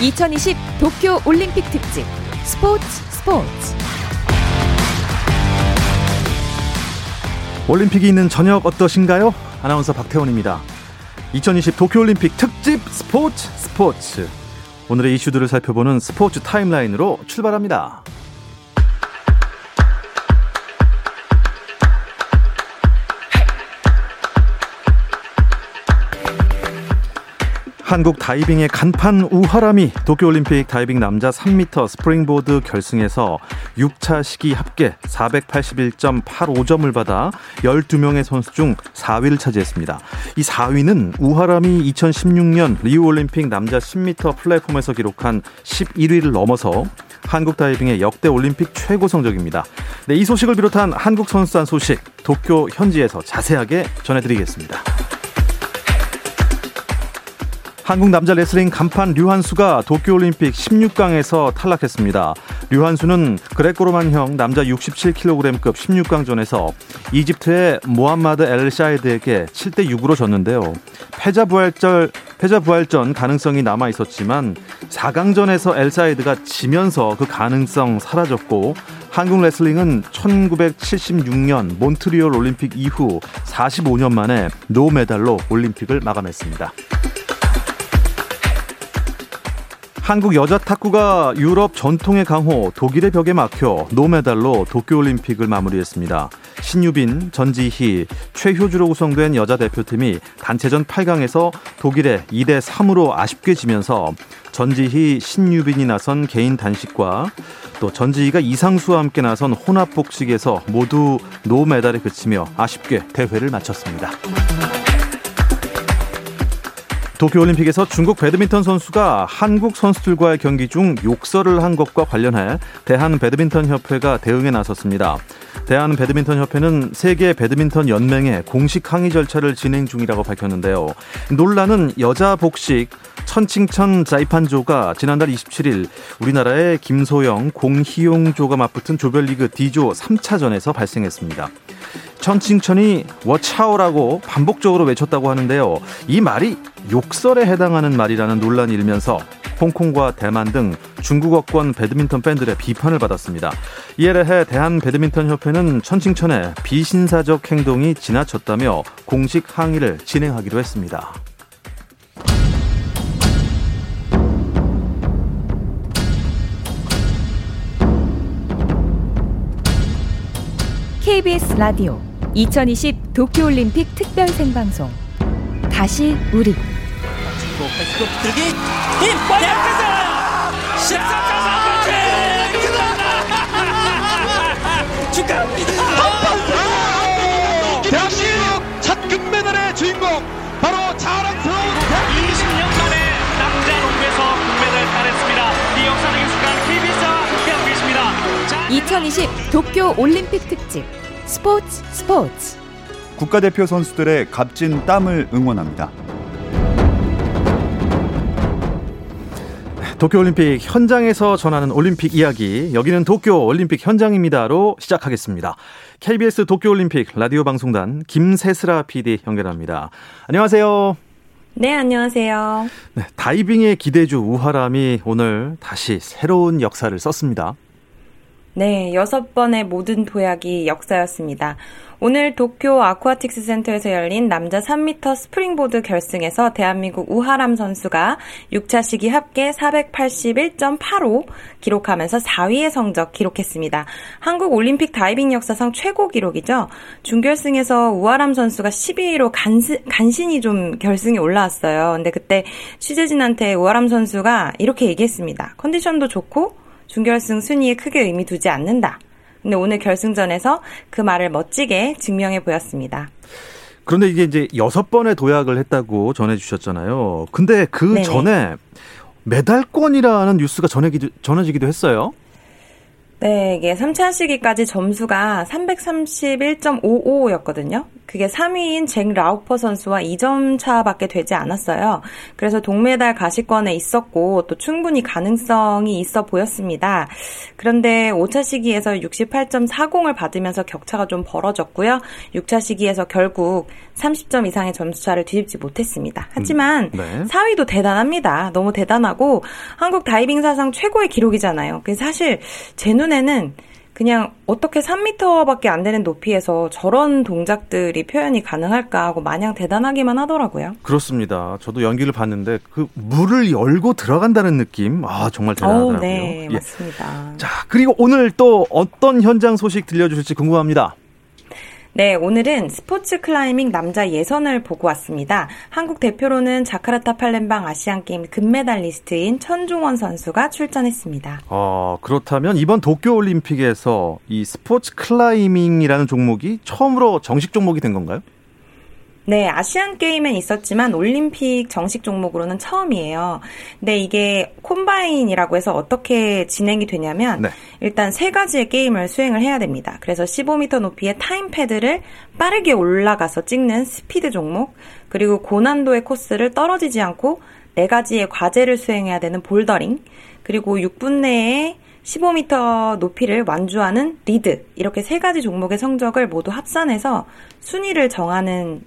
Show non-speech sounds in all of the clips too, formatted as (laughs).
2020 도쿄 올림픽 특집 스포츠 스포츠 올림픽이 있는 저녁 어떠신가요? 아나운서 박태원입니다. 2020 도쿄 올림픽 특집 스포츠 스포츠 오늘의 이슈들을 살펴보는 스포츠 타임라인으로 출발합니다. 한국 다이빙의 간판 우하람이 도쿄올림픽 다이빙 남자 3m 스프링보드 결승에서 6차 시기 합계 481.85점을 받아 12명의 선수 중 4위를 차지했습니다. 이 4위는 우하람이 2016년 리우올림픽 남자 10m 플랫폼에서 기록한 11위를 넘어서 한국 다이빙의 역대 올림픽 최고 성적입니다. 네, 이 소식을 비롯한 한국 선수단 소식 도쿄 현지에서 자세하게 전해드리겠습니다. 한국 남자 레슬링 간판 류한수가 도쿄올림픽 16강에서 탈락했습니다. 류한수는 그레코로만형 남자 67kg급 16강전에서 이집트의 모함마드 엘 사이드에게 7대 6으로 졌는데요. 패자 부활절 패자 부활전 가능성이 남아 있었지만 4강전에서 엘 사이드가 지면서 그 가능성 사라졌고 한국 레슬링은 1976년 몬트리올 올림픽 이후 45년 만에 노메달로 올림픽을 마감했습니다. 한국 여자 탁구가 유럽 전통의 강호 독일의 벽에 막혀 노메달로 도쿄올림픽을 마무리했습니다. 신유빈, 전지희, 최효주로 구성된 여자 대표팀이 단체전 8강에서 독일에 2대 3으로 아쉽게 지면서 전지희, 신유빈이 나선 개인 단식과 또 전지희가 이상수와 함께 나선 혼합 복식에서 모두 노메달에 그치며 아쉽게 대회를 마쳤습니다. 도쿄올림픽에서 중국 배드민턴 선수가 한국 선수들과의 경기 중 욕설을 한 것과 관련해 대한 배드민턴 협회가 대응에 나섰습니다. 대한 배드민턴 협회는 세계 배드민턴 연맹에 공식 항의 절차를 진행 중이라고 밝혔는데요. 논란은 여자 복식 천칭천 자이판조가 지난달 27일 우리나라의 김소영, 공희용조가 맞붙은 조별리그 D조 3차전에서 발생했습니다. 천칭천이 워차오라고 반복적으로 외쳤다고 하는데요. 이 말이 욕설에 해당하는 말이라는 논란이 일면서 홍콩과 대만 등 중국어권 배드민턴 팬들의 비판을 받았습니다. 이에 대해 대한배드민턴협회는 천칭천의 비신사적 행동이 지나쳤다며 공식 항의를 진행하기로 했습니다. KBS 라디오 2020 도쿄올림픽 특별 생방송. 다시 우리. 패스도 들기 힘 대학가자 14차 축하합니다. 대한민국 첫 금메달의 주인공 바로 자랑스러운 20년 만에 남자 농구에서 금메달 따냈습니다. 이 역사적인 순간 KBS와 함께하고 계십니다. 자, 2020 도쿄 올림픽 특집 스포츠 스포츠 국가대표 선수들의 값진 땀을 응원합니다. 도쿄올림픽 현장에서 전하는 올림픽 이야기 여기는 도쿄올림픽 현장입니다로 시작하겠습니다. KBS 도쿄올림픽 라디오 방송단 김세슬아 PD 연결합니다. 안녕하세요. 네, 안녕하세요. 네, 다이빙의 기대주 우하람이 오늘 다시 새로운 역사를 썼습니다. 네, 여섯 번의 모든 도약이 역사였습니다. 오늘 도쿄 아쿠아틱스 센터에서 열린 남자 3m 스프링보드 결승에서 대한민국 우하람 선수가 6차 시기 합계 481.85 기록하면서 4위의 성적 기록했습니다. 한국 올림픽 다이빙 역사상 최고 기록이죠. 준결승에서 우하람 선수가 12위로 간신, 간신히 좀 결승에 올라왔어요. 근데 그때 취재진한테 우하람 선수가 이렇게 얘기했습니다. 컨디션도 좋고 준결승 순위에 크게 의미 두지 않는다. 근데 오늘 결승전에서 그 말을 멋지게 증명해 보였습니다. 그런데 이게 이제 여섯 번의 도약을 했다고 전해주셨잖아요. 근데 그 네네. 전에 메달권이라는 뉴스가 전해기도, 전해지기도 했어요. 네, 이게 3차 하시기까지 점수가 331.55였거든요. 그게 3위인 잭 라우퍼 선수와 2점 차밖에 되지 않았어요. 그래서 동메달 가시권에 있었고 또 충분히 가능성이 있어 보였습니다. 그런데 5차 시기에서 68.40을 받으면서 격차가 좀 벌어졌고요. 6차 시기에서 결국 30점 이상의 점수차를 뒤집지 못했습니다. 하지만 네. 4위도 대단합니다. 너무 대단하고 한국 다이빙 사상 최고의 기록이잖아요. 그래서 사실 제 눈에 는 그냥 어떻게 3m밖에 안 되는 높이에서 저런 동작들이 표현이 가능할까 하고 마냥 대단하기만 하더라고요. 그렇습니다. 저도 연기를 봤는데 그 물을 열고 들어간다는 느낌, 아 정말 대단하더라고요. 오, 네, 예. 맞습니다. 자 그리고 오늘 또 어떤 현장 소식 들려주실지 궁금합니다. 네, 오늘은 스포츠 클라이밍 남자 예선을 보고 왔습니다. 한국 대표로는 자카르타 팔렘방 아시안 게임 금메달리스트인 천종원 선수가 출전했습니다. 어, 그렇다면 이번 도쿄 올림픽에서 이 스포츠 클라이밍이라는 종목이 처음으로 정식 종목이 된 건가요? 네, 아시안 게임엔 있었지만 올림픽 정식 종목으로는 처음이에요. 근데 이게 콤바인이라고 해서 어떻게 진행이 되냐면 네. 일단 세 가지의 게임을 수행을 해야 됩니다. 그래서 15m 높이의 타임 패드를 빠르게 올라가서 찍는 스피드 종목, 그리고 고난도의 코스를 떨어지지 않고 네 가지의 과제를 수행해야 되는 볼더링, 그리고 6분 내에 15m 높이를 완주하는 리드 이렇게 세 가지 종목의 성적을 모두 합산해서 순위를 정하는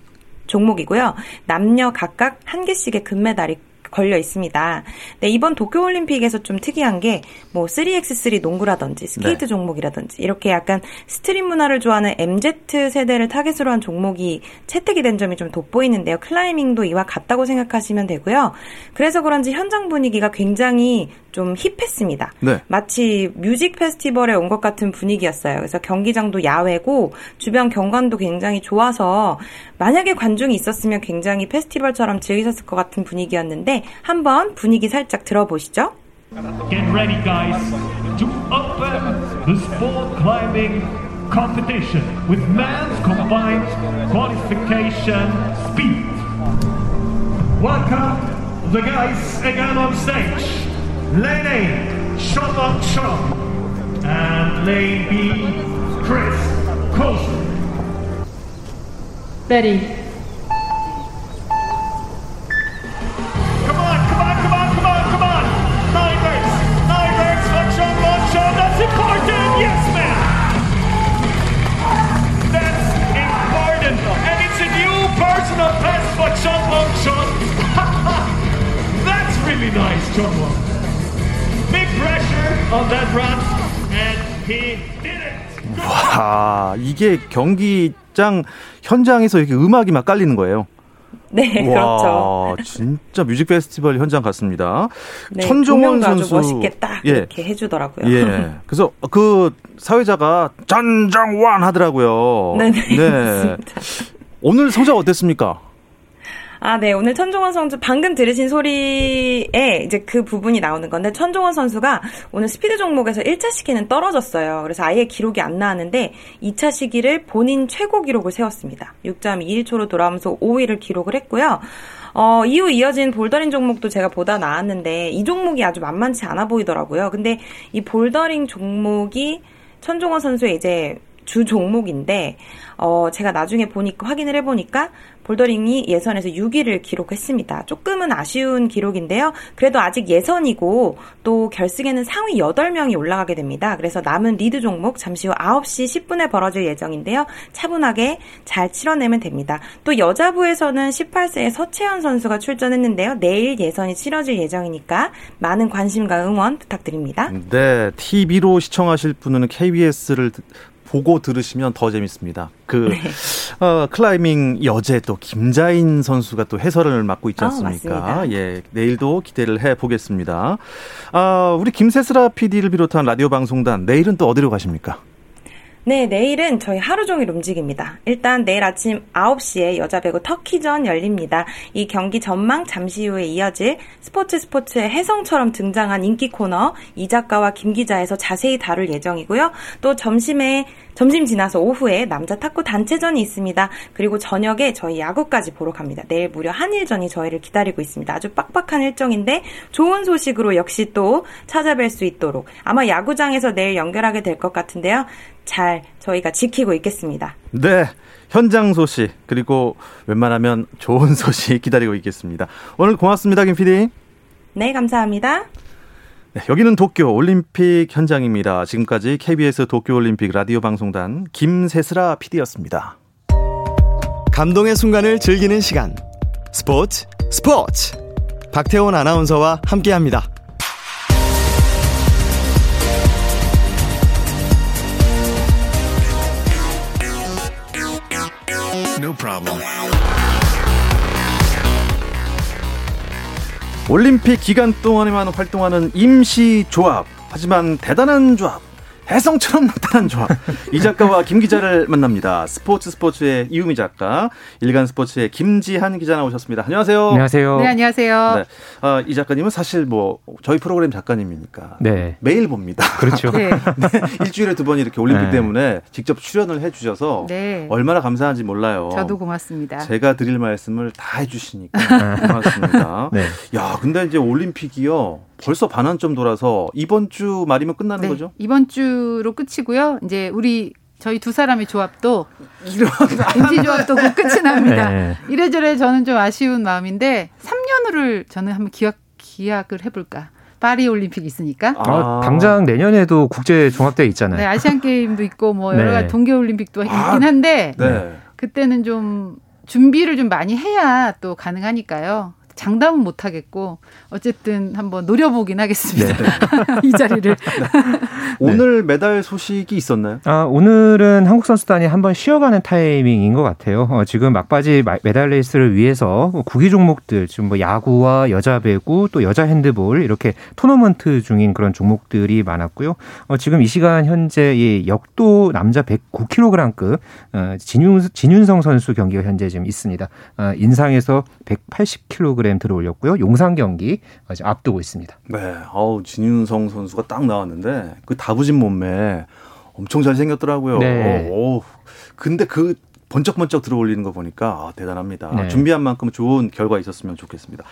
종목이고요. 남녀 각각 한 개씩의 금메달이 걸려 있습니다. 네, 이번 도쿄올림픽에서 좀 특이한 게 뭐 3x3 농구라든지 스케이트 네. 종목이라든지 이렇게 약간 스트릿 문화를 좋아하는 MZ 세대를 타겟으로 한 종목이 채택이 된 점이 좀 돋보이는데요. 클라이밍도 이와 같다고 생각하시면 되고요. 그래서 그런지 현장 분위기가 굉장히 좀 힙했습니다. 네. 마치 뮤직 페스티벌에 온 것 같은 분위기였어요. 그래서 경기장도 야외고 주변 경관도 굉장히 좋아서 만약에 관중이 있었으면 굉장히 페스티벌처럼 즐기셨을 것 같은 분위기였는데 한번 분위기 살짝 들어보시죠. Get ready guys to open the sport climbing competition with men's combined qualification speed. Welcome the guys again on stage. Lane A, Sean on Sean. And lane B, Chris Coulson. Betty. Sean. That's important. Yes, ma'am. That's important. And it's a new personal best for Sean on Sean. That's really nice, John Wong. big pressure on that run, and he did it. 와, 이게 경기장 현장에서 이렇게 음악이 막 깔리는 거예요. (laughs) 네, 와, 그렇죠. 진짜 뮤직 페스티벌 현장 같습니다. 네, 천종원 선수 멋있게 딱 예. 이렇게 해주더라고요. 예. (laughs) 그래서 그 사회자가 전정원 하더라고요. 네네. 네. (laughs) 오늘 성적 어땠습니까? 아, 네. 오늘 천종원 선수 방금 들으신 소리에 이제 그 부분이 나오는 건데 천종원 선수가 오늘 스피드 종목에서 1차 시기는 떨어졌어요. 그래서 아예 기록이 안 나왔는데 2차 시기를 본인 최고 기록을 세웠습니다. 6.21초로 돌아오면서 5위를 기록을 했고요. 어, 이후 이어진 볼더링 종목도 제가 보다 나왔는데 이 종목이 아주 만만치 않아 보이더라고요. 근데 이 볼더링 종목이 천종원 선수의 이제 주 종목인데 어 제가 나중에 보니까 확인을 해보니까 볼더링이 예선에서 6위를 기록했습니다. 조금은 아쉬운 기록인데요. 그래도 아직 예선이고 또 결승에는 상위 8명이 올라가게 됩니다. 그래서 남은 리드 종목 잠시 후 9시 10분에 벌어질 예정인데요. 차분하게 잘 치러내면 됩니다. 또 여자부에서는 18세의 서채연 선수가 출전했는데요. 내일 예선이 치러질 예정이니까 많은 관심과 응원 부탁드립니다. 네, TV로 시청하실 분은 KBS를 보고 들으시면 더 재밌습니다. 그 네. 어, 클라이밍 여제 또 김자인 선수가 또 해설을 맡고 있지 아, 않습니까? 어, 예, 내일도 기대를 해 보겠습니다. 아, 우리 김세슬아 PD를 비롯한 라디오 방송단 내일은 또 어디로 가십니까? 네, 내일은 저희 하루 종일 움직입니다. 일단 내일 아침 9시에 여자 배구 터키전 열립니다. 이 경기 전망 잠시 후에 이어질 스포츠 스포츠의 혜성처럼 등장한 인기 코너 이 작가와 김 기자에서 자세히 다룰 예정이고요. 또 점심에 점심 지나서 오후에 남자 탁구 단체전이 있습니다. 그리고 저녁에 저희 야구까지 보러 갑니다. 내일 무려 한일전이 저희를 기다리고 있습니다. 아주 빡빡한 일정인데 좋은 소식으로 역시 또 찾아뵐 수 있도록 아마 야구장에서 내일 연결하게 될 것 같은데요. 잘 저희가 지키고 있겠습니다. 네. 현장 소식 그리고 웬만하면 좋은 (laughs) 소식 기다리고 있겠습니다. 오늘 고맙습니다, 김 PD. 네, 감사합니다. 네, 여기는 도쿄 올림픽 현장입니다. 지금까지 KBS 도쿄 올림픽 라디오 방송단 김세슬아 PD였습니다. 감동의 순간을 즐기는 시간. 스포츠 스포츠. 박태원 아나운서와 함께합니다. No problem. 올림픽 기간 동안에만 활동하는 임시 조합. 하지만 대단한 조합. 해성처럼 나타난 조합. 이 작가와 김 기자를 만납니다. 스포츠 스포츠의 이유미 작가, 일간 스포츠의 김지한 기자 나오셨습니다. 안녕하세요. 안녕하세요. 네, 안녕하세요. 네. 아, 이 작가님은 사실 뭐 저희 프로그램 작가님이니까 네. 매일 봅니다. 그렇죠. 네. (laughs) 네. 일주일에 두 번 이렇게 올림픽 네. 때문에 직접 출연을 해주셔서 네. 얼마나 감사한지 몰라요. 저도 고맙습니다. 제가 드릴 말씀을 다 해주시니까 고맙습니다. (laughs) 네. 야, 근데 이제 올림픽이요. 벌써 반환점 돌아서 이번 주 말이면 끝나는 네, 거죠? 이번 주로 끝이고요. 이제 우리 저희 두 사람의 조합도 (laughs) 임시 (laughs) 조합도 곧 끝이 납니다. 네. 이래저래 저는 좀 아쉬운 마음인데 3년후를 저는 한번 기약 기약을 해볼까. 파리 올림픽 있으니까. 아, 당장 내년에도 국제 종합대회 있잖아요. 네, 아시안 게임도 있고 뭐 여러 가지 네. 동계 올림픽도 아, 있긴 한데 네. 그때는 좀 준비를 좀 많이 해야 또 가능하니까요. 장담은 못 하겠고 어쨌든 한번 노려보긴 하겠습니다. 네. (laughs) 이 자리를. (laughs) 네. 오늘 메달 소식이 있었나요? 아, 오늘은 한국 선수단이 한번 쉬어가는 타이밍인 것 같아요. 어, 지금 막바지 메달 레이스를 위해서 구기 종목들 지금 뭐 야구와 여자 배구 또 여자 핸드볼 이렇게 토너먼트 중인 그런 종목들이 많았고요. 어, 지금 이 시간 현재 이 역도 남자 109kg급 어, 진윤 진윤성 선수 경기가 현재 지금 있습니다. 어, 인상에서 180kg 1 들어올렸고요. 용산 경기 아직 앞두고 있습니다. 네, 어우 진윤성 선수가 딱 나왔는데 그 다부진 몸매 엄청 잘 생겼더라고요. 네. 오, 근데 그 번쩍번쩍 들어올리는 거 보니까 아, 대단합니다. 네. 준비한 만큼 좋은 결과 있었으면 좋겠습니다.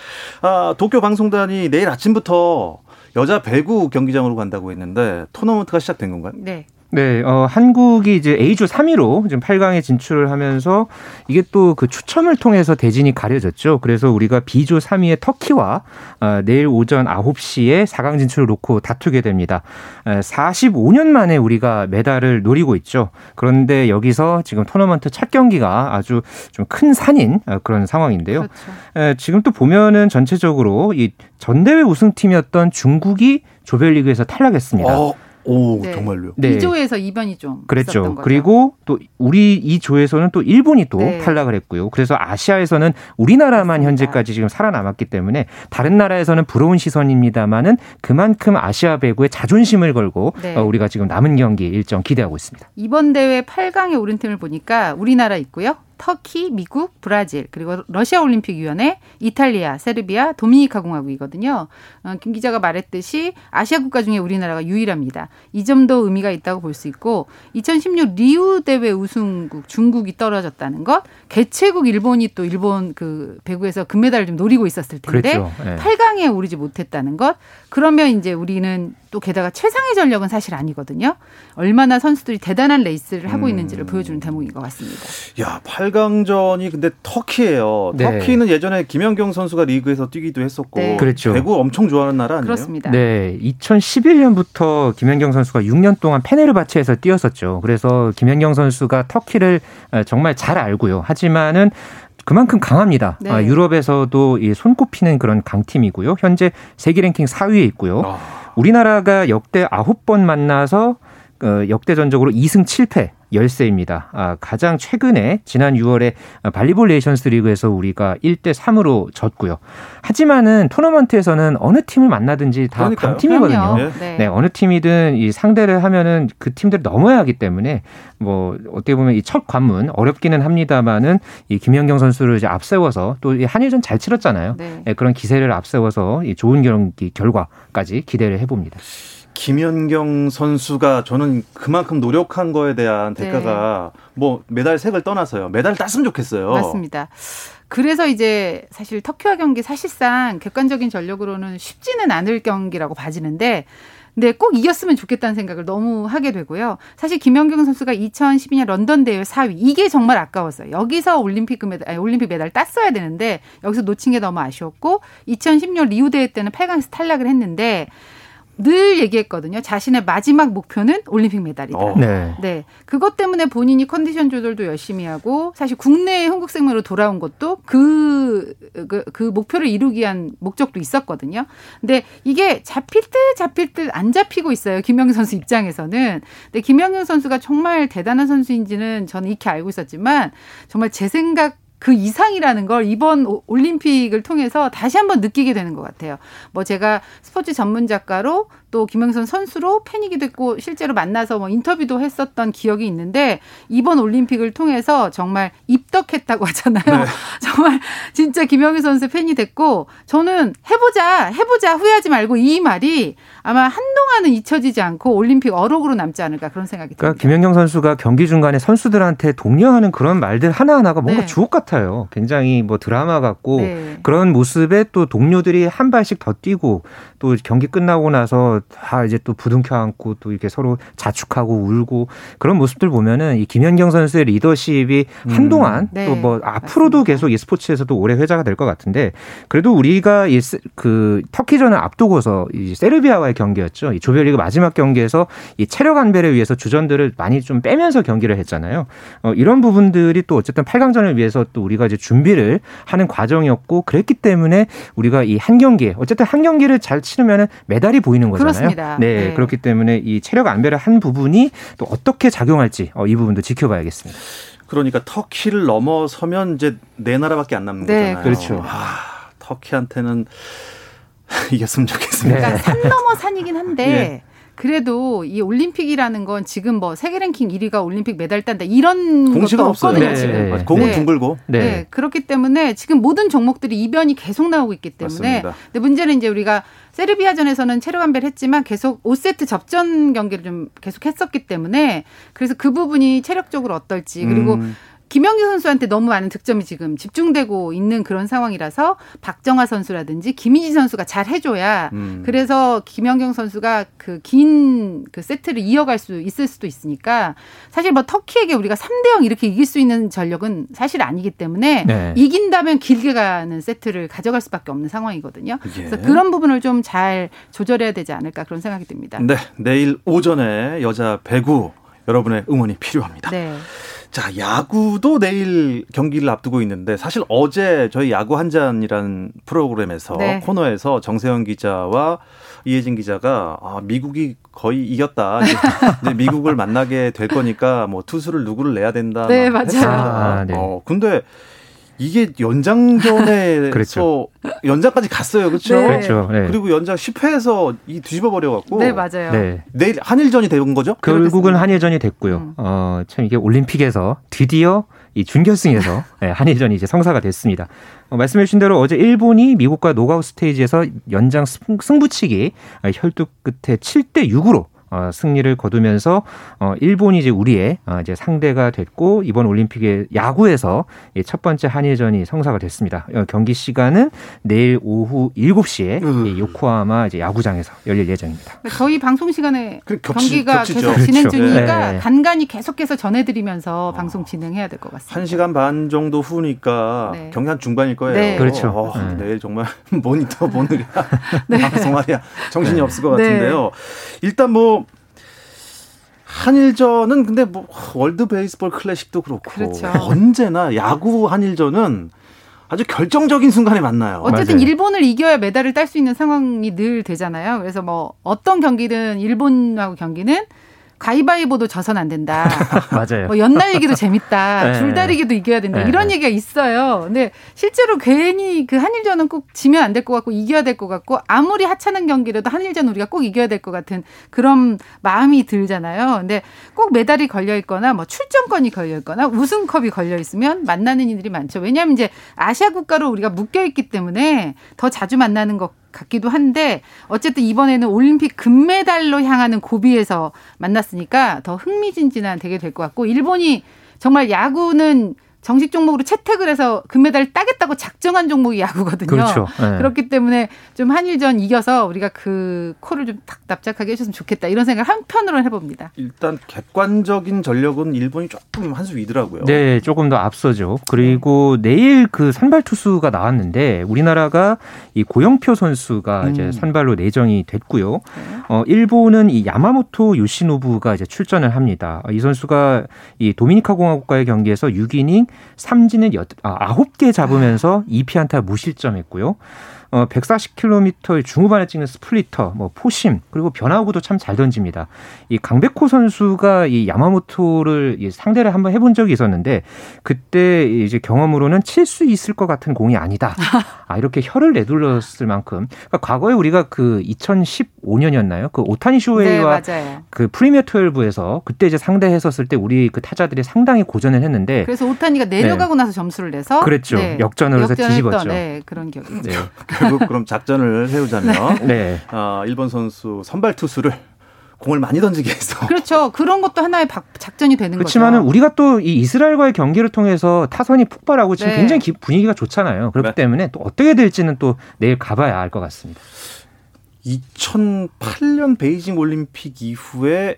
아, 도쿄 방송단이 내일 아침부터 여자 배구 경기장으로 간다고 했는데 토너먼트가 시작된 건가요? 네. 네, 어, 한국이 이제 A조 3위로 지금 8강에 진출을 하면서 이게 또 그 추첨을 통해서 대진이 가려졌죠. 그래서 우리가 B조 3위의 터키와 어, 내일 오전 9시에 4강 진출을 놓고 다투게 됩니다. 에, 45년 만에 우리가 메달을 노리고 있죠. 그런데 여기서 지금 토너먼트 첫 경기가 아주 좀 큰 산인 어, 그런 상황인데요. 그렇죠. 에, 지금 또 보면은 전체적으로 이 전대회 우승팀이었던 중국이 조별리그에서 탈락했습니다. 어. 오 네. 정말로요? 네. 2조에서 2번이 좀 그랬죠. 그리고 또 우리 이 조에서는 또 일본이 또 네. 탈락을 했고요. 그래서 아시아에서는 우리나라만 맞습니다. 현재까지 지금 살아남았기 때문에 다른 나라에서는 부러운 시선입니다만은 그만큼 아시아 배구에 자존심을 걸고 네. 어, 우리가 지금 남은 경기 일정 기대하고 있습니다. 이번 대회 8강에 오른 팀을 보니까 우리나라 있고요. 터키, 미국, 브라질, 그리고 러시아 올림픽 위원회, 이탈리아, 세르비아, 도미니카 공화국이거든요. 어, 김 기자가 말했듯이 아시아 국가 중에 우리나라가 유일합니다. 이 점도 의미가 있다고 볼 수 있고 2016 리우 대회 우승국 중국이 떨어졌다는 것, 개최국 일본이 또 일본 그 배구에서 금메달을 좀 노리고 있었을 텐데 그렇죠. 네. 8강에 오르지 못했다는 것. 그러면 이제 우리는 또 게다가 최상의 전력은 사실 아니거든요. 얼마나 선수들이 대단한 레이스를 하고 음. 있는지를 보여주는 대목인 것 같습니다. 야, 8 강전이 근데 터키예요. 네. 터키는 예전에 김연경 선수가 리그에서 뛰기도 했었고 네. 그렇죠. 배구 엄청 좋아하는 나라 아니에요? 그렇습니다. 네, 2011년부터 김연경 선수가 6년 동안 페네르바체에서 뛰었었죠. 그래서 김연경 선수가 터키를 정말 잘 알고요. 하지만은 그만큼 강합니다. 네. 아, 유럽에서도 손꼽히는 그런 강팀이고요. 현재 세계 랭킹 4위에 있고요. 아. 우리나라가 역대 9번 만나서 어, 역대전적으로 2승 7패 열세입니다. 아, 가장 최근에 지난 6월에 발리볼 네이션스 리그에서 우리가 1대 3으로 졌고요. 하지만은 토너먼트에서는 어느 팀을 만나든지 다 그러니까요. 강팀이거든요. 그럼요. 네. 네. 어느 팀이든 이 상대를 하면은 그 팀들을 넘어야 하기 때문에 뭐 어떻게 보면 이 첫 관문 어렵기는 합니다만은 이 김연경 선수를 이제 앞세워서 또 이 한일전 잘 치렀잖아요. 네. 네, 그런 기세를 앞세워서 이 좋은 경기 결과까지 기대를 해봅니다. 김연경 선수가 저는 그만큼 노력한 거에 대한 대가가 뭐 메달 색을 떠나서요. 메달 땄으면 좋겠어요. 맞습니다. 그래서 이제 사실 터키와 경기 사실상 객관적인 전력으로는 쉽지는 않을 경기라고 봐지는데 근데 꼭 이겼으면 좋겠다는 생각을 너무 하게 되고요. 사실 김연경 선수가 2012년 런던 대회 4위 이게 정말 아까웠어요. 여기서 올림픽 금메달 아니, 올림픽 메달 땄어야 되는데 여기서 놓친 게 너무 아쉬웠고 2010년 리우 대회 때는 8강에서 탈락을 했는데 늘 얘기했거든요. 자신의 마지막 목표는 올림픽 메달이다. 어. 네. 네. 그것 때문에 본인이 컨디션 조절도 열심히 하고 사실 국내에 흥국생명으로 돌아온 것도 그, 그, 그 목표를 이루기 위한 목적도 있었거든요. 근데 이게 잡힐 듯 잡힐 듯 안 잡히고 있어요. 김영경 선수 입장에서는. 근데 김영경 선수가 정말 대단한 선수인지는 저는 익히 알고 있었지만 정말 제 생각 그 이상이라는 걸 이번 오- 올림픽을 통해서 다시 한번 느끼게 되는 것 같아요. 뭐 제가 스포츠 전문 작가로 또 김영선 선수로 팬이기도 했고 실제로 만나서 뭐 인터뷰도 했었던 기억이 있는데 이번 올림픽을 통해서 정말 입덕했다고 (laughs) 하잖아요. 정말 진짜 김영희 선수 팬이 됐고 저는 해보자 해보자 후회하지 말고 이 말이 아마 한동안은 잊혀지지 않고 올림픽 어록으로 남지 않을까 그런 생각이 듭니다. 그러니까 김연경 선수가 경기 중간에 선수들한테 독려하는 그런 말들 하나하나가 뭔가 네. 주옥 같아요. 굉장히 뭐 드라마 같고 네. 그런 모습에 또 동료들이 한 발씩 더 뛰고 또 경기 끝나고 나서 다 이제 또 부둥켜 안고 또 이렇게 서로 자축하고 울고 그런 모습들 보면은 이 김연경 선수의 리더십이 한동안 네, 또뭐 앞으로도 계속 이 스포츠에서도 오래 회자가 될 것 같은데 그래도 우리가 이 그 터키전을 앞두고서 이 세르비아와의 경기였죠. 이 조별리그 마지막 경기에서 이 체력 안배를 위해서 주전들을 많이 좀 빼면서 경기를 했잖아요. 어, 이런 부분들이 또 어쨌든 8강전을 위해서 또 우리가 이제 준비를 하는 과정이었고 그랬기 때문에 우리가 이 한 경기에 어쨌든 한 경기를 잘 치르면은 메달이 보이는 거잖아요. 그렇습니다. 네, 네. 그렇기 때문에 이 체력 안배를 한 부분이 또 어떻게 작용할지 어, 이 부분도 지켜봐야겠습니다. 그러니까 터키를 넘어서면 이제 네 나라밖에 안 남는 네, 거잖아요. 그렇죠. 아, 터키한테는 (laughs) 이겼으면 좋겠습니다. 네. 그러니까 산 넘어 산이긴 한데 예. 그래도 이 올림픽이라는 건 지금 뭐 세계 랭킹 1위가 올림픽 메달 딴다 이런 공식은. 없거든요 네. 지금. 네. 공은 네. 둥글고 네. 네. 그렇기 때문에 지금 모든 종목들이 이변이 계속 나오고 있기 때문에 맞습니다. 근데 문제는 이제 우리가 세르비아전에서는 체력 안배를 했지만 계속 5세트 접전 경기를 좀 계속 했었기 때문에 그래서 그 부분이 체력적으로 어떨지 그리고 음. 김영규 선수한테 너무 많은 득점이 지금 집중되고 있는 그런 상황이라서 박정아 선수라든지 김희지 선수가 잘 해줘야 음. 그래서 김연경 선수가 그긴그 세트를 이어갈 수 있을 수도 있으니까 사실 뭐 터키에게 우리가 3대 0 이렇게 이길 수 있는 전력은 사실 아니기 때문에 네. 이긴다면 길게 가는 세트를 가져갈 수밖에 없는 상황이거든요. 예. 그래서 그런 부분을 좀 잘 조절해야 되지 않을까 그런 생각이 듭니다. 네, 내일 오전에 여자 배구 여러분의 응원이 필요합니다. 네. 자, 야구도 내일 경기를 앞두고 있는데 사실 어제 저희 야구 한 잔이라는 프로그램에서 네. 코너에서 정세현 기자와 이혜진 기자가 아, 미국이 거의 이겼다. 이제, (laughs) 이제 미국을 만나게 될 거니까 뭐 투수를 누구를 내야 된다. 네, 막 맞아요. 아, 네. 어, 근데 이게 연장전에서 (laughs) 그렇죠. 연장까지 갔어요. 그렇죠? 네. 그렇죠. 네. 그리고 연장 10회에서 이 뒤집어 버려 갖고 네, 맞아요. 네. 내일 한일전이 된 거죠? 결국은. 한일전이 됐고요. 음. 어, 참 이게 올림픽에서 드디어 이 준결승에서 (laughs) 네, 한일전이 이제 성사가 됐습니다. 어, 말씀해 주신 대로 어제 일본이 미국과 녹아웃 스테이지에서 연장 승- 승부치기 어, 혈투 끝에 7대 6으로 어, 승리를 거두면서 어, 일본이 이제 우리의 어, 이제 상대가 됐고 이번 올림픽의 야구에서 이 첫 번째 한일전이 성사가 됐습니다. 어, 경기 시간은 내일 오후 7시에 음. 이 요코하마 이제 야구장에서 열릴 예정입니다. 저희 방송 시간에 그 겹치- 경기가 겹치죠. 계속 진행 그렇죠. 중이니까 네. 간간히 계속해서 전해드리면서 방송 진행해야 될 것 같습니다. 한 시간 반 정도 후니까 네. 경기 한 중반일 거예요. 네. 그렇죠. 어, 네. 내일 정말 (laughs) 모니터 보느라 (laughs) 방송하랴 정신이 없을 것 네. 같은데요. 일단 뭐 한일전은 근데 뭐 월드 베이스볼 클래식도 그렇고 그렇죠. 언제나 야구 한일전은 아주 결정적인 순간에 만나요. 어쨌든 맞아요. 일본을 이겨야 메달을 딸 수 있는 상황이 늘 되잖아요. 그래서 뭐 어떤 경기든 일본하고 경기는 가위바위보도 져선 안 된다. (laughs) 맞아요. 뭐 연날리기도 재밌다. (laughs) 네. 줄다리기도 이겨야 된다. 네. 이런 얘기가 있어요. 근데 실제로 괜히 그 한일전은 꼭 지면 안 될 것 같고 이겨야 될 것 같고 아무리 하찮은 경기라도 한일전 우리가 꼭 이겨야 될 것 같은 그런 마음이 들잖아요. 근데 꼭 메달이 걸려 있거나 뭐 출전권이 걸려 있거나 우승컵이 걸려 있으면 만나는 이들이 많죠. 왜냐하면 이제 아시아 국가로 우리가 묶여 있기 때문에 더 자주 만나는 것 같기도 한데 어쨌든 이번에는 올림픽 금메달로 향하는 고비에서 만났으니까 더 흥미진진한 대결 될것 같고 일본이 정말 야구는 정식 종목으로 채택을 해서 금메달을 따겠다고 작정한 종목이 야구거든요. 그렇죠. 네. 그렇기 때문에 좀 한일전 이겨서 우리가 그 코를 좀탁 납작하게 해줬으면 좋겠다 이런 생각을 한편으로는 해봅니다. 일단 객관적인 전력은 일본이 조금 한 수 위더라고요. 네, 조금 더 앞서죠. 그리고 내일 그 선발 투수가 나왔는데 우리나라가 이 고영표 선수가 음. 이제 선발로 내정이 됐고요. 어, 일본은 이 야마모토 요시노부가 이제 출전을 합니다. 이 선수가 이 도미니카 공화국과의 경기에서 6이닝 3진을 여, 아, 9개 잡으면서 2피안타 무실점했고요. 어, 140km의 중후반에 찍는 스플리터, 뭐 포심, 그리고 변화구도 참 잘 던집니다. 이 강백호 선수가 이 야마모토를 이 상대를 한번 해본 적이 있었는데 그때 이제 경험으로는 칠 수 있을 것 같은 공이 아니다. (laughs) 아 이렇게 혀를 내둘렀을 만큼 그러니까 과거에 우리가 그 2015년이었나요? 그 오타니 네, 쇼헤이와 맞아요. 그 프리미어 12에서 그때 이제 상대했었을 때 우리 그 타자들이 상당히 고전을 했는데 그래서 오타니가 내려가고 나서 점수를 내서 네. 그랬죠. 역전을 해서 역전을 뒤집었죠. 했던, 네, 그런 기억이. 네. (laughs) 결국 그럼 작전을 해오자면 (laughs) 네. 어, 일본 선수 선발 투수를 공을 많이 던지게 해서 (laughs) 그렇죠. 그런 것도 하나의 박- 작전이 되는 그렇지만은 거죠. 우리가 또 이 이스라엘과의 경기를 통해서 타선이 폭발하고 지금 네. 굉장히 기- 분위기가 좋잖아요. 그렇기 네. 때문에 또 어떻게 될지는 또 내일 가봐야 알 것 같습니다. 2008년 베이징 올림픽 이후에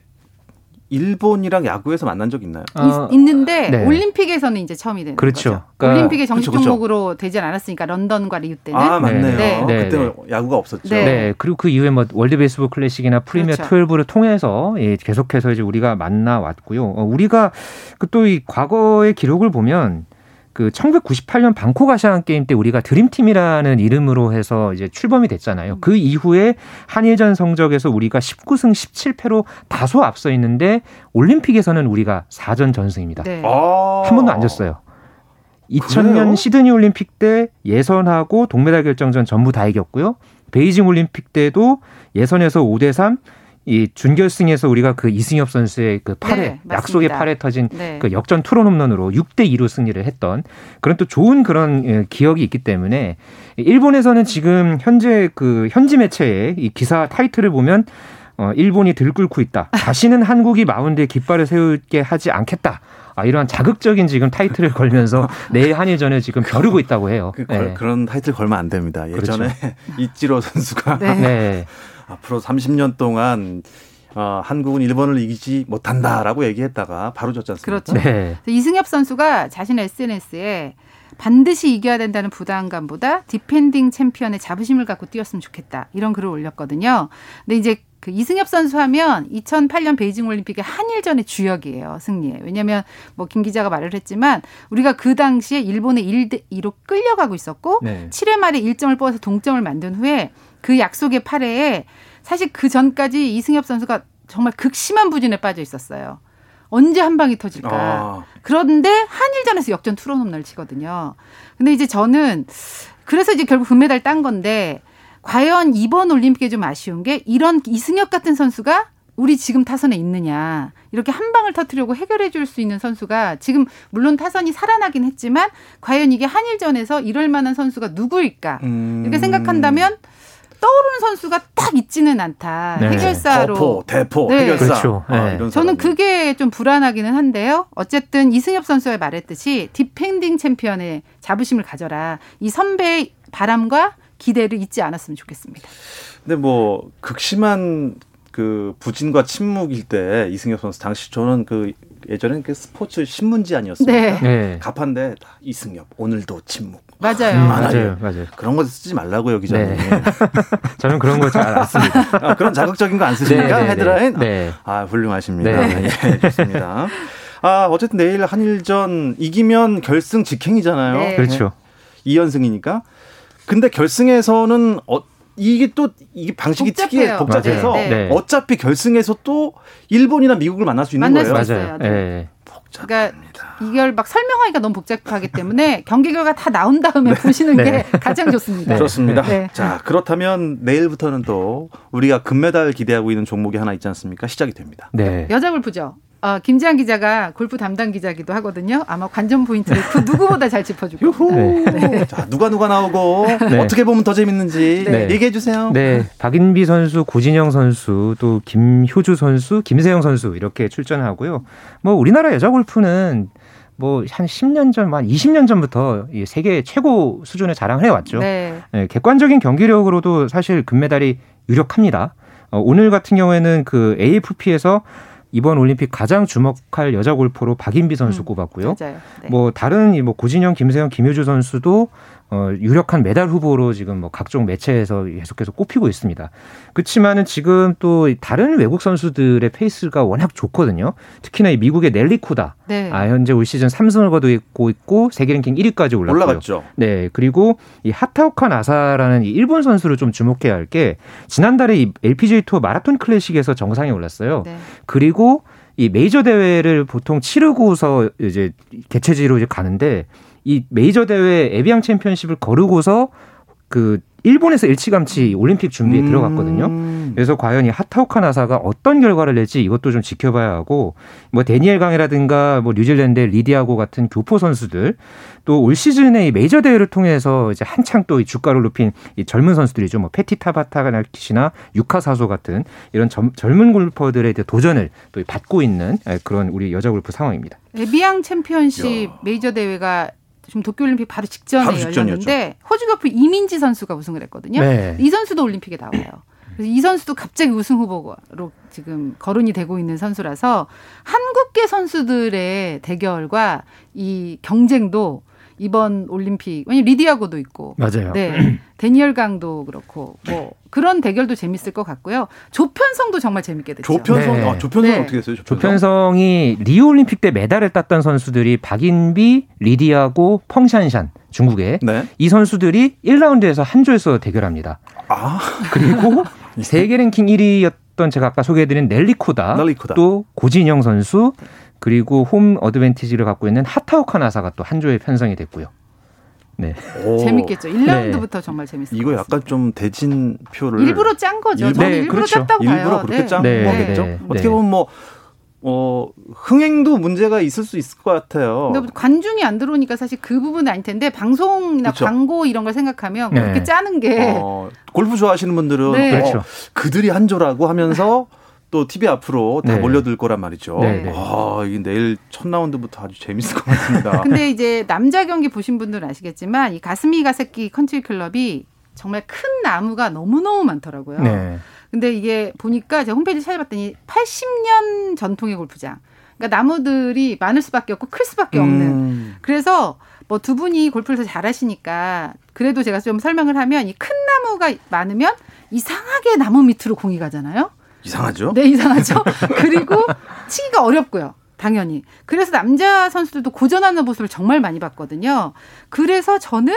일본이랑 야구에서 만난 적 있나요? 어, 있, 는데 네. 올림픽에서 이제 처음이 되는 그렇죠. 거죠. 그러니까- 올림픽의 정식 그렇죠, 그렇죠. 종목으로 되지 않았으니까 런던과 리우 때는 아 맞네요. 네. 네, 그때는 야구가 없었죠. 네. 네. 그리고 그 이후에 뭐 월드 베이스볼 클래식이나 프리미어 그렇죠. 12를 통해서 예, 계속해서 이제 우리가 만나 왔고요. 어, 우리가 그 또 이 과거의 기록을 보면 그 1998년 방콕 아시안 게임 때 우리가 드림팀이라는 이름으로 해서 이제 출범이 됐잖아요. 그 이후에 한일전 성적에서 우리가 19승 17패로 다소 앞서 있는데 올림픽에서는 우리가 4전 전승입니다. 네. 아. 한 번도 안 졌어요. 2000년 그래요? 시드니 올림픽 때 예선하고 동메달 결정전 전부 다 이겼고요. 베이징 올림픽 때도 예선에서 5대 3, 이 준결승에서 우리가 그 이승엽 선수의 그 팔에 네. 약속의 팔에 터진 네. 그 역전 투런 홈런으로 6대 2로 승리를 했던 그런 또 좋은 그런 예, 기억이 있기 때문에 일본에서는 지금 현재 그 현지 매체의 이 기사 타이틀을 보면 어, 일본이 들끓고 있다. 다시는 (laughs) 한국이 마운드에 깃발을 세우게 하지 않겠다. 아, 이러한 자극적인 지금 타이틀을 (laughs) 걸면서 내일 한일전에 지금 벼르고 있다고 해요. 그, 걸- 네. 그런 타이틀 걸면 안 됩니다. 예전에 (laughs) 이치로 선수가 네. 네. 앞으로 30년 동안 어, 한국은 일본을 이기지 못한다라고 얘기했다가 바로 졌지 않습니까? 그렇죠. 네. 이승엽 선수가 자신의 SNS에 반드시 이겨야 된다는 부담감보다 디펜딩 챔피언의 자부심을 갖고 뛰었으면 좋겠다. 이런 글을 올렸거든요. 근데 이제 그 이승엽 선수 하면 2008년 베이징 올림픽의 한일전의 주역이에요. 승리에. 왜냐하면 뭐 김 기자가 말을 했지만 우리가 그 당시에 일본의 1대 2로 끌려가고 있었고 네. 7회 말에 1점을 뽑아서 동점을 만든 후에 그 약속의 8회에 사실 그 전까지 이승엽 선수가 정말 극심한 부진에 빠져 있었어요. 언제 한 방이 터질까. 아. 그런데 한일전에서 역전 투런 홈런을 치거든요. 근데 이제 저는 그래서 이제 결국 금메달 딴 건데 과연 이번 올림픽에 좀 아쉬운 게 이런 이승엽 같은 선수가 우리 지금 타선에 있느냐. 이렇게 한 방을 터트리고 해결해 줄 수 있는 선수가 지금 물론 타선이 살아나긴 했지만 과연 이게 한일전에서 이럴 만한 선수가 누구일까. 음. 이렇게 생각한다면 떠오르는 선수가 딱 있지는 않다. 네. 해결사로. 거포, 대포, 네. 해결사. 그렇죠. 아, 네. 저는. 그게 좀 불안하기는 한데요. 어쨌든 이승엽 선수가 말했듯이 디펜딩 챔피언의 자부심을 가져라. 이 선배의 바람과 기대를 잊지 않았으면 좋겠습니다. 근데 뭐 극심한 그 부진과 침묵일 때 이승엽 선수 당시 저는 그 예전엔 그 스포츠 신문지 아니었습니까? 네. 네. 가판데 이승엽 오늘도 침묵. 맞아요. 음. 맞아요. 맞아요. 그런 거 쓰지 말라고요 기자님. 네. (laughs) 저는 그런 거 잘 안 씁니다. 아, 그런 자극적인 거 안 쓰시니까 네, 네, 네. 헤드라인. 네. 아 훌륭하십니다. 네. 예, 좋습니다. 아 어쨌든 내일 한일전 이기면 결승 직행이잖아요. 네. 그렇죠. 2연승이니까. 근데 결승에서는 어, 이게 또 이게 방식이 특이해. 복잡해서 맞아요. 네. 어차피 결승에서 또 일본이나 미국을 만날 수 있는 만날 거예요. 수 있어요. 네. 예. 그러니까 이걸 막 설명하기가 너무 복잡하기 때문에 경기 결과 다 나온 다음에 보시는 네. 게 가장 좋습니다. 좋습니다. 네. 자 그렇다면 내일부터는 또 우리가 금메달 기대하고 있는 종목이 하나 있지 않습니까? 시작이 됩니다. 네. 여자 골프죠. 어, 김지한 기자가 골프 담당 기자기도 하거든요. 아마 관전 포인트를 그 누구보다 잘 짚어줄 거예요. 네. 자 누가 누가 나오고 네. 어떻게 보면 더 재밌는지 네. 얘기해 주세요. 네, 박인비 선수, 고진영 선수, 또 김효주 선수, 김세영 선수 이렇게 출전하고요. 뭐 우리나라 여자 골프는 뭐 한 10년 전, 한 20년 전부터 이 세계 최고 수준을 자랑해 왔죠. 네. 네, 객관적인 경기력으로도 사실 금메달이 유력합니다. 어, 오늘 같은 경우에는 그 AFP에서 이번 올림픽 가장 주목할 여자 골퍼로 박인비 선수 꼽았고요. 맞아요. 네. 뭐 다른 이뭐 고진영, 김세영, 김효주 선수도 어 유력한 메달 후보로 지금 뭐 각종 매체에서 계속해서 꼽히고 있습니다. 그렇지만은 지금 또 다른 외국 선수들의 페이스가 워낙 좋거든요. 특히나 이 미국의 넬리 코다. 네. 아 현재 올 시즌 3승을 거두고 있고 세계 랭킹 1위까지 올랐고요. 올라갔죠. 네, 그리고 이 하타오카 나사라는 이 일본 선수를 좀 주목해야 할 게 지난달에 이 LPGA 투어 마라톤 클래식에서 정상에 올랐어요. 네. 그리고 이 메이저 대회를 보통 치르고서 이제 개최지로 이제 가는데 이 메이저 대회 에비앙 챔피언십을 거르고서 그 일본에서 일찌감치 올림픽 준비에 음. 들어갔거든요. 그래서 과연 이 하타오카 나사가 어떤 결과를 낼지 이것도 좀 지켜봐야 하고 뭐 대니엘 강이라든가 뭐 뉴질랜드의 리디아 고 같은 교포 선수들 또 올 시즌에 이 메이저 대회를 통해서 이제 한창 또 이 주가를 높인 이 젊은 선수들이죠. 뭐 패티 타바타나킷이나 유카 사소 같은 이런 젊, 젊은 골퍼들의 도전을 또 받고 있는 그런 우리 여자 골프 상황입니다. 에비앙 챔피언십 메이저 대회가 지금 도쿄올림픽 바로 직전에 바로. 열렸는데 호주 골프 이민지 선수가 우승을 했거든요. 네. 이 선수도 올림픽에 나와요. 그래서 이 선수도 갑자기 우승 후보로 지금 거론이 되고 있는 선수라서 한국계 선수들의 대결과 이 경쟁도 이번 올림픽 왜냐 면 리디아고도 있고 맞아요. 네 (clears throat) 데니얼 강도 그렇고 뭐 그런 대결도 재밌을 것 같고요 조편성도 정말 재밌게 됐죠. 조편성, 네. 아, 조편성 네. 어떻게 됐어요? 조편성? 조편성이 리우 올림픽 때 메달을 땄던 선수들이 박인비, 리디아고, 펑샨샨 중국의 네. 이 선수들이 1라운드에서 한 조에서 대결합니다. 아, 그리고 (laughs) 세계 랭킹 1위였던 제가 아까 소개해드린 넬리코다, 넬리코다. 또 고진영 선수 그리고 홈 어드밴티지를 갖고 있는 하타오카 나사가 또 한 조에 편성이 됐고요. 네. 오. 재밌겠죠. 1라운드부터 정말 재밌을 이거 것 약간 좀 대진표를 일부러 짠 거죠. 일부러- 저는 네, 일부러 그렇죠. 짰다고 봐요. 일부러 그렇게 네. 짠 네, 거겠죠. 네, 어떻게 네. 보면 뭐 어, 흥행도 문제가 있을 수 있을 것 같아요. 근데 관중이 안 들어오니까 사실 그 부분은 아닐 텐데 방송이나 그렇죠. 광고 이런 걸 생각하면 네. 그렇게 짜는 게 어, 골프 좋아하시는 분들은 네. 어, 그렇죠. 그들이 한 조라고 하면서 (laughs) 또 TV 앞으로 다 네. 몰려들 거란 말이죠. 네, 네. 아, 이게 내일 첫 라운드부터 아주 재밌을 것 같습니다. (laughs) 근데 이제 남자 경기 보신 분들은 아시겠지만 이 가스미가세키 컨트리 클럽이 정말 큰 나무가 너무너무 많더라고요. 네. 근데 이게 보니까 제가 홈페이지 찾아봤더니 80년 전통의 골프장. 그러니까 나무들이 많을 수밖에 없고 클 수밖에 없는. 음, 그래서 뭐 두 분이 골프를 더 잘하시니까 그래도 제가 좀 설명을 하면 이 큰 나무가 많으면 이상하게 나무 밑으로 공이 가잖아요. 이상하죠? 네, 이상하죠. (laughs) 그리고 치기가 어렵고요. 당연히. 그래서 남자 선수들도 고전하는 모습을 정말 많이 봤거든요. 그래서 저는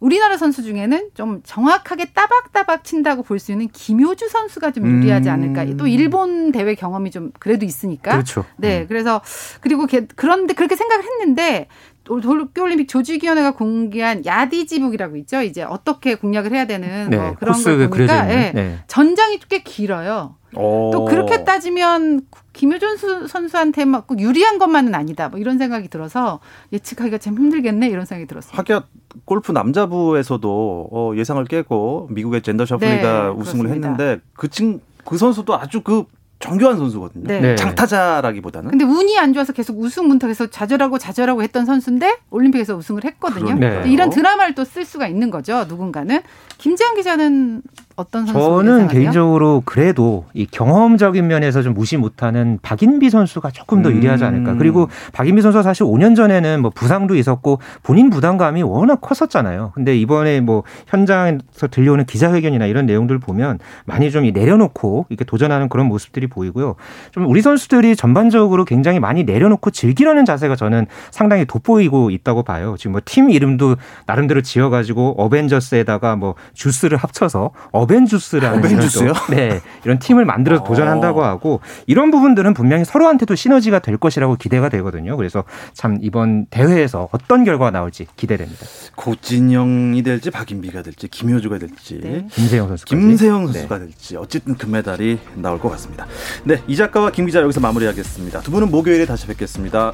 우리나라 선수 중에는 좀 정확하게 따박따박 친다고 볼 수 있는 김효주 선수가 좀 유리하지 음. 않을까. 또 일본 대회 경험이 좀 그래도 있으니까. 그렇죠. 네, 그래서 그리고 걔- 그런데 그렇게 생각을 했는데 도쿄올림픽 조직위원회가 공개한 야디지북이라고 있죠. 이제 어떻게 공략을 해야 되는 네. 뭐 그런 걸 그려져 보니까. 예, 네. 전장이 꽤 길어요. 어. 또 그렇게 따지면 김효준 수- 선수한테 막꼭 유리한 것만은 아니다. 뭐 이런 생각이 들어서 예측하기가 참 힘들겠네 이런 생각이 들었어요. 하기야 골프 남자부에서도 어, 예상을 깨고 미국의 젠더 셔플리가 네, 우승을 그렇습니다. 했는데 그 친 그 선수도 아주 그 정교한 선수거든요. 네. 네. 장타자라기보다는. 근데 운이 안 좋아서 계속 우승 문턱에서 좌절하고 좌절하고 했던 선수인데 올림픽에서 우승을 했거든요. 그러니까요. 이런 드라마를 또 쓸 수가 있는 거죠. 누군가는 김지한 기자는 어떤 선수 저는 예상하세요? 개인적으로 그래도 이 경험적인 면에서 좀 무시 못하는 박인비 선수가 조금 더 음. 유리하지 않을까. 그리고 박인비 선수가 사실 5년 전에는 뭐 부상도 있었고 본인 부담감이 워낙 컸었잖아요. 근데 이번에 뭐 현장에서 들려오는 기자회견이나 이런 내용들 보면 많이 좀 내려놓고 이렇게 도전하는 그런 모습들이 보이고요. 좀 우리 선수들이 전반적으로 굉장히 많이 내려놓고 즐기려는 자세가 저는 상당히 돋보이고 있다고 봐요. 지금 뭐 팀 이름도 나름대로 지어가지고 어벤져스에다가 뭐 주스를 합쳐서 어 벤주스라는 어벤주스요? 이런 또, 네 이런 팀을 만들어서 어. 도전한다고 하고 이런 부분들은 분명히 서로한테도 시너지가 될 것이라고 기대가 되거든요. 그래서 참 이번 대회에서 어떤 결과가 나올지 기대됩니다. 고진영이 될지 박인비가 될지 김효주가 될지 네. 김세영 선수. 김세영 선수가 될지 어쨌든 금메달이 나올 것 같습니다. 네, 이 작가와 김 기자 여기서 마무리하겠습니다. 두 분은 목요일에 다시 뵙겠습니다.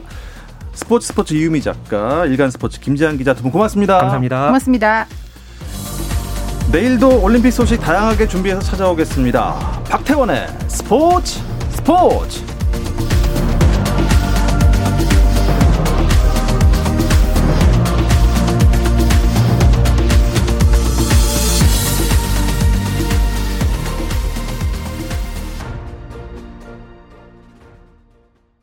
스포츠 스포츠 이유미 작가, 일간 스포츠 김재한 기자 두 분 고맙습니다. 감사합니다. 고맙습니다. 내일도 올림픽 소식 다양하게 준비해서 찾아오겠습니다. 박태원의 스포츠 스포츠.